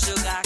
Sugar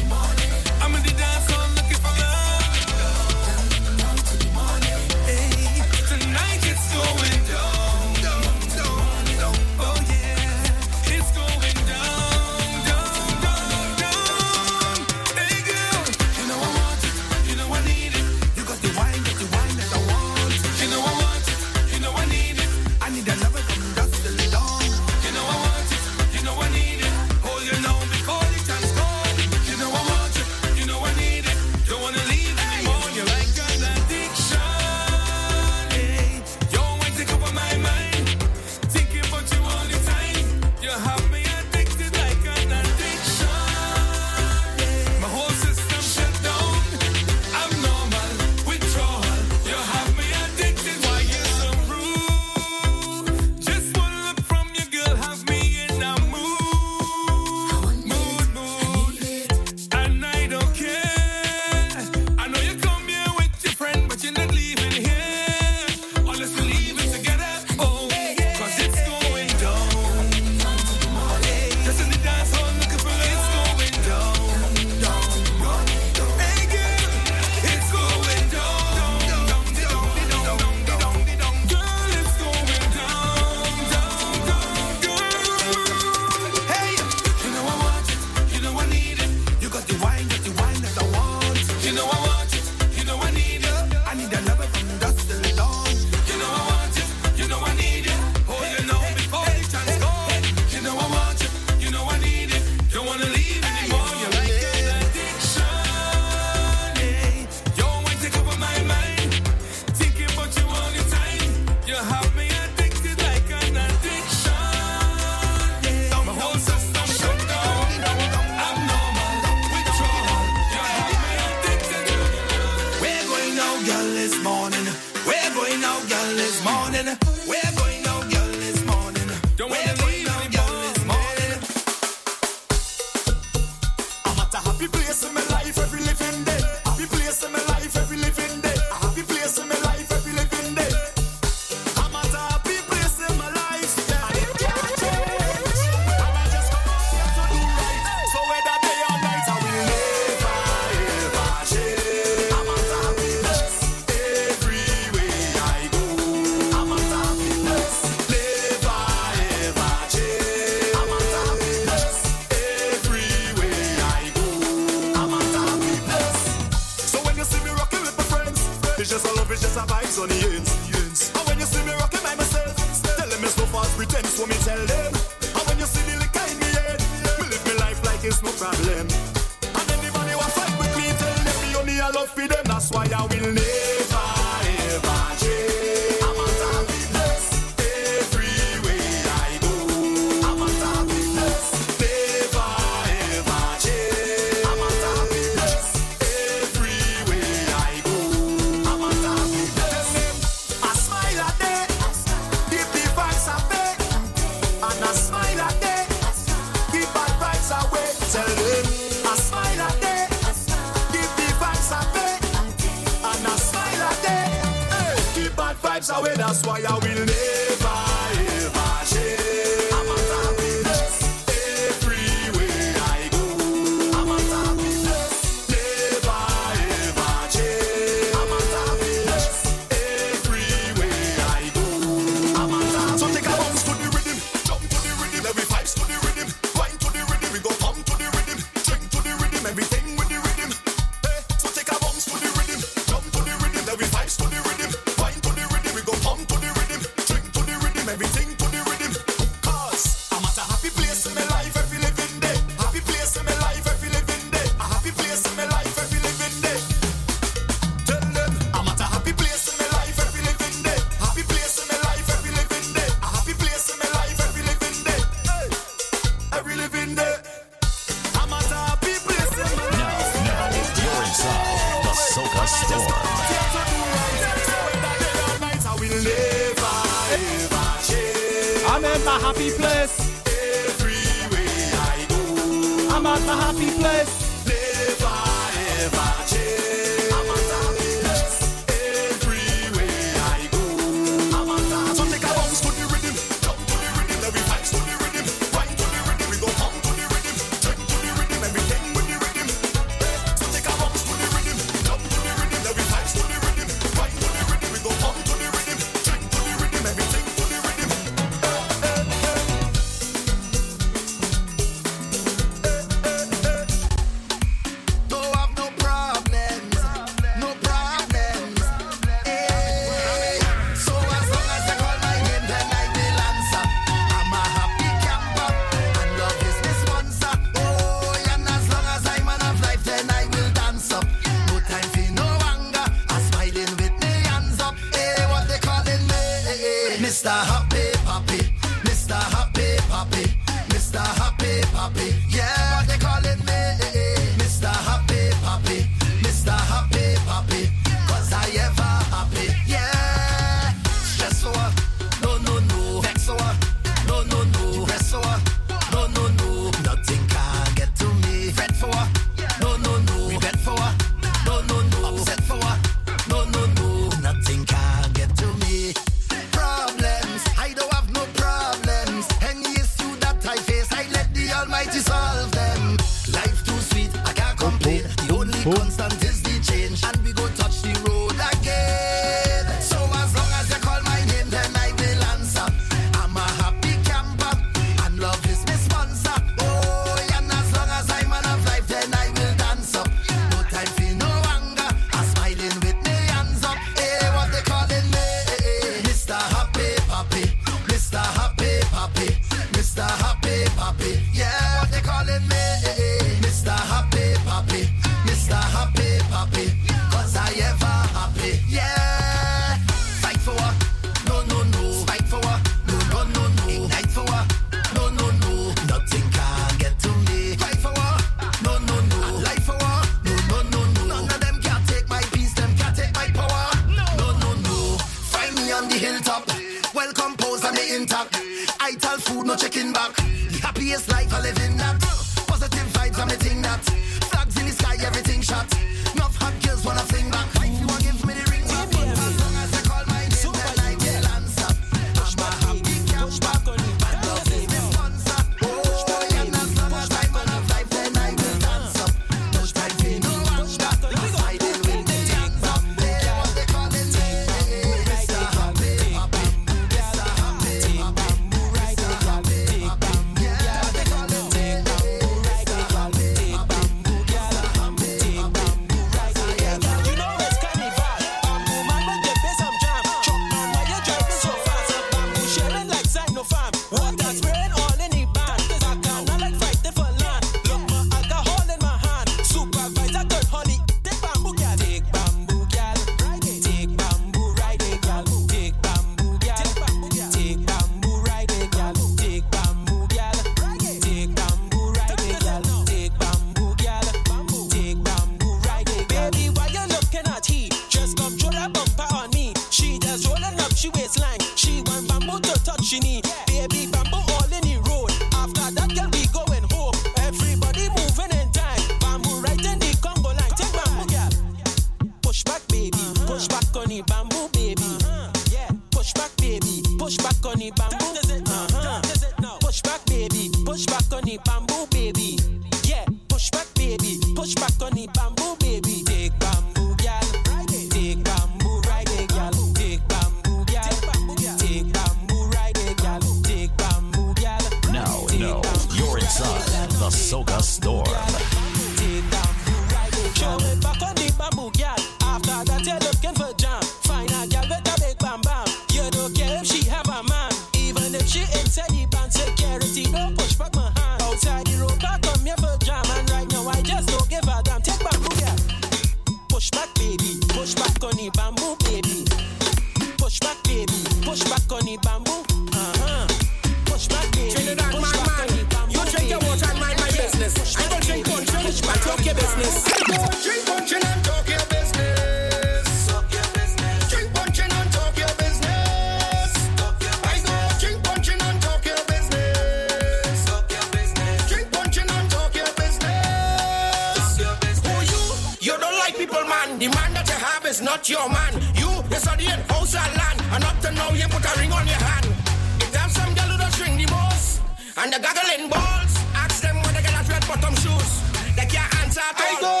And the gaggling balls. Ask them where they get that red bottom shoes. They can't answer at all.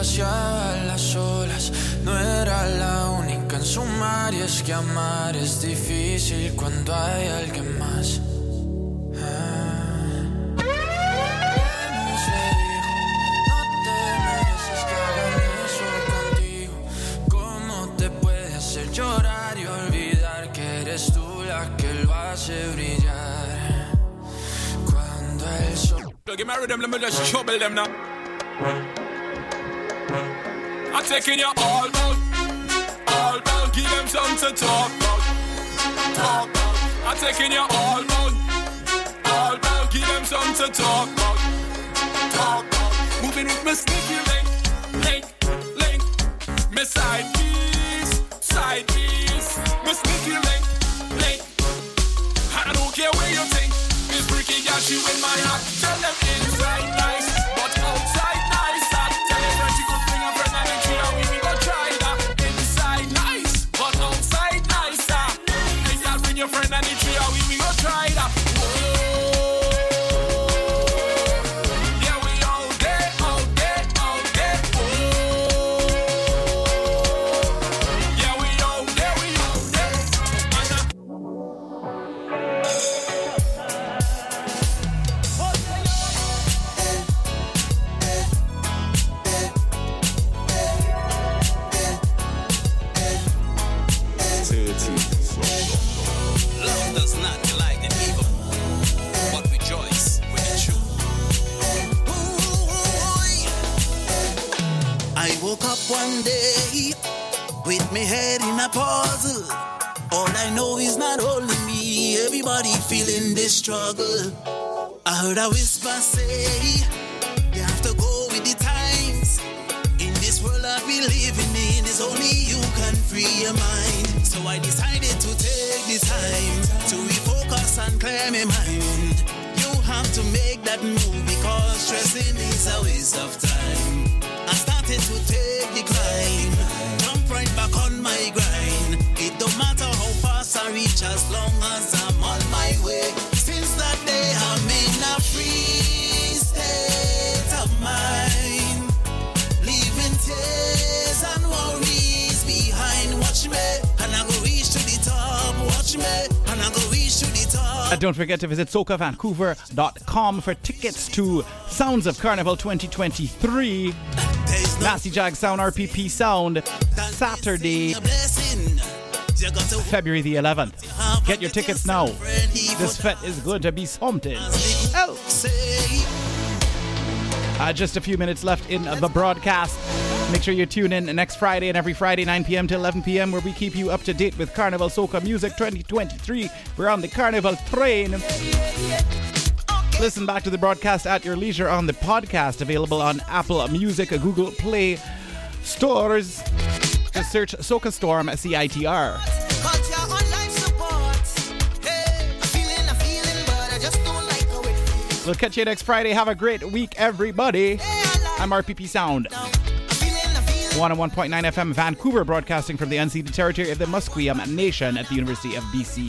vaciaba las olas. No era la única en su mar y es que amar es difícil cuando hay alguien más. Ah. Como te puedes hacer llorar y olvidar que eres tú la que lo hace brillar. Cuando el sol. taking you all out, all out. Give them something to talk about, talk about. I'm taking you all out, all out. Give them something to talk about, talk about. Moving with my sneaky link, link, link. My side piece, side piece. My sneaky link, link. I don't care where you think. This freaky got you in my heart. Tell them it's right, nice. one day with me head in a puzzle. All I know is not only me, everybody feeling this struggle. I heard a whisper say, You have to go with the times. In this world I be living in, it's only you can free your mind. So I decided to take the time to refocus and clear my mind. You have to make that move because stressing is a waste of time. I to take the climb, jump right back on my grind. It don't matter how fast I reach as long as I'm on my way. Since that day, I'm in a free state of mind. Leaving tears and worries behind. Watch me, and I go reach to the top. Watch me, Uh, don't forget to visit socavancouver.com for tickets to Sounds of Carnival 2023. Nasty Jag Sound RPP Sound Saturday, February the 11th. Get your tickets now. This fete is going to be something. Oh. Uh, just a few minutes left in the broadcast. Make sure you tune in next Friday and every Friday, 9 p.m. to 11 p.m., where we keep you up to date with Carnival Soca Music 2023. We're on the Carnival train. Listen back to the broadcast at your leisure on the podcast, available on Apple Music, Google Play stores. Just search Soca Storm C I T R. Cut your online support. Hey, I'm feeling, I'm feeling, but I just don't like how it feels. We'll catch you next Friday. Have a great week, everybody. I'm RPP Sound. 101.9 FM Vancouver, broadcasting from the unceded territory of the Musqueam Nation at the University of BC.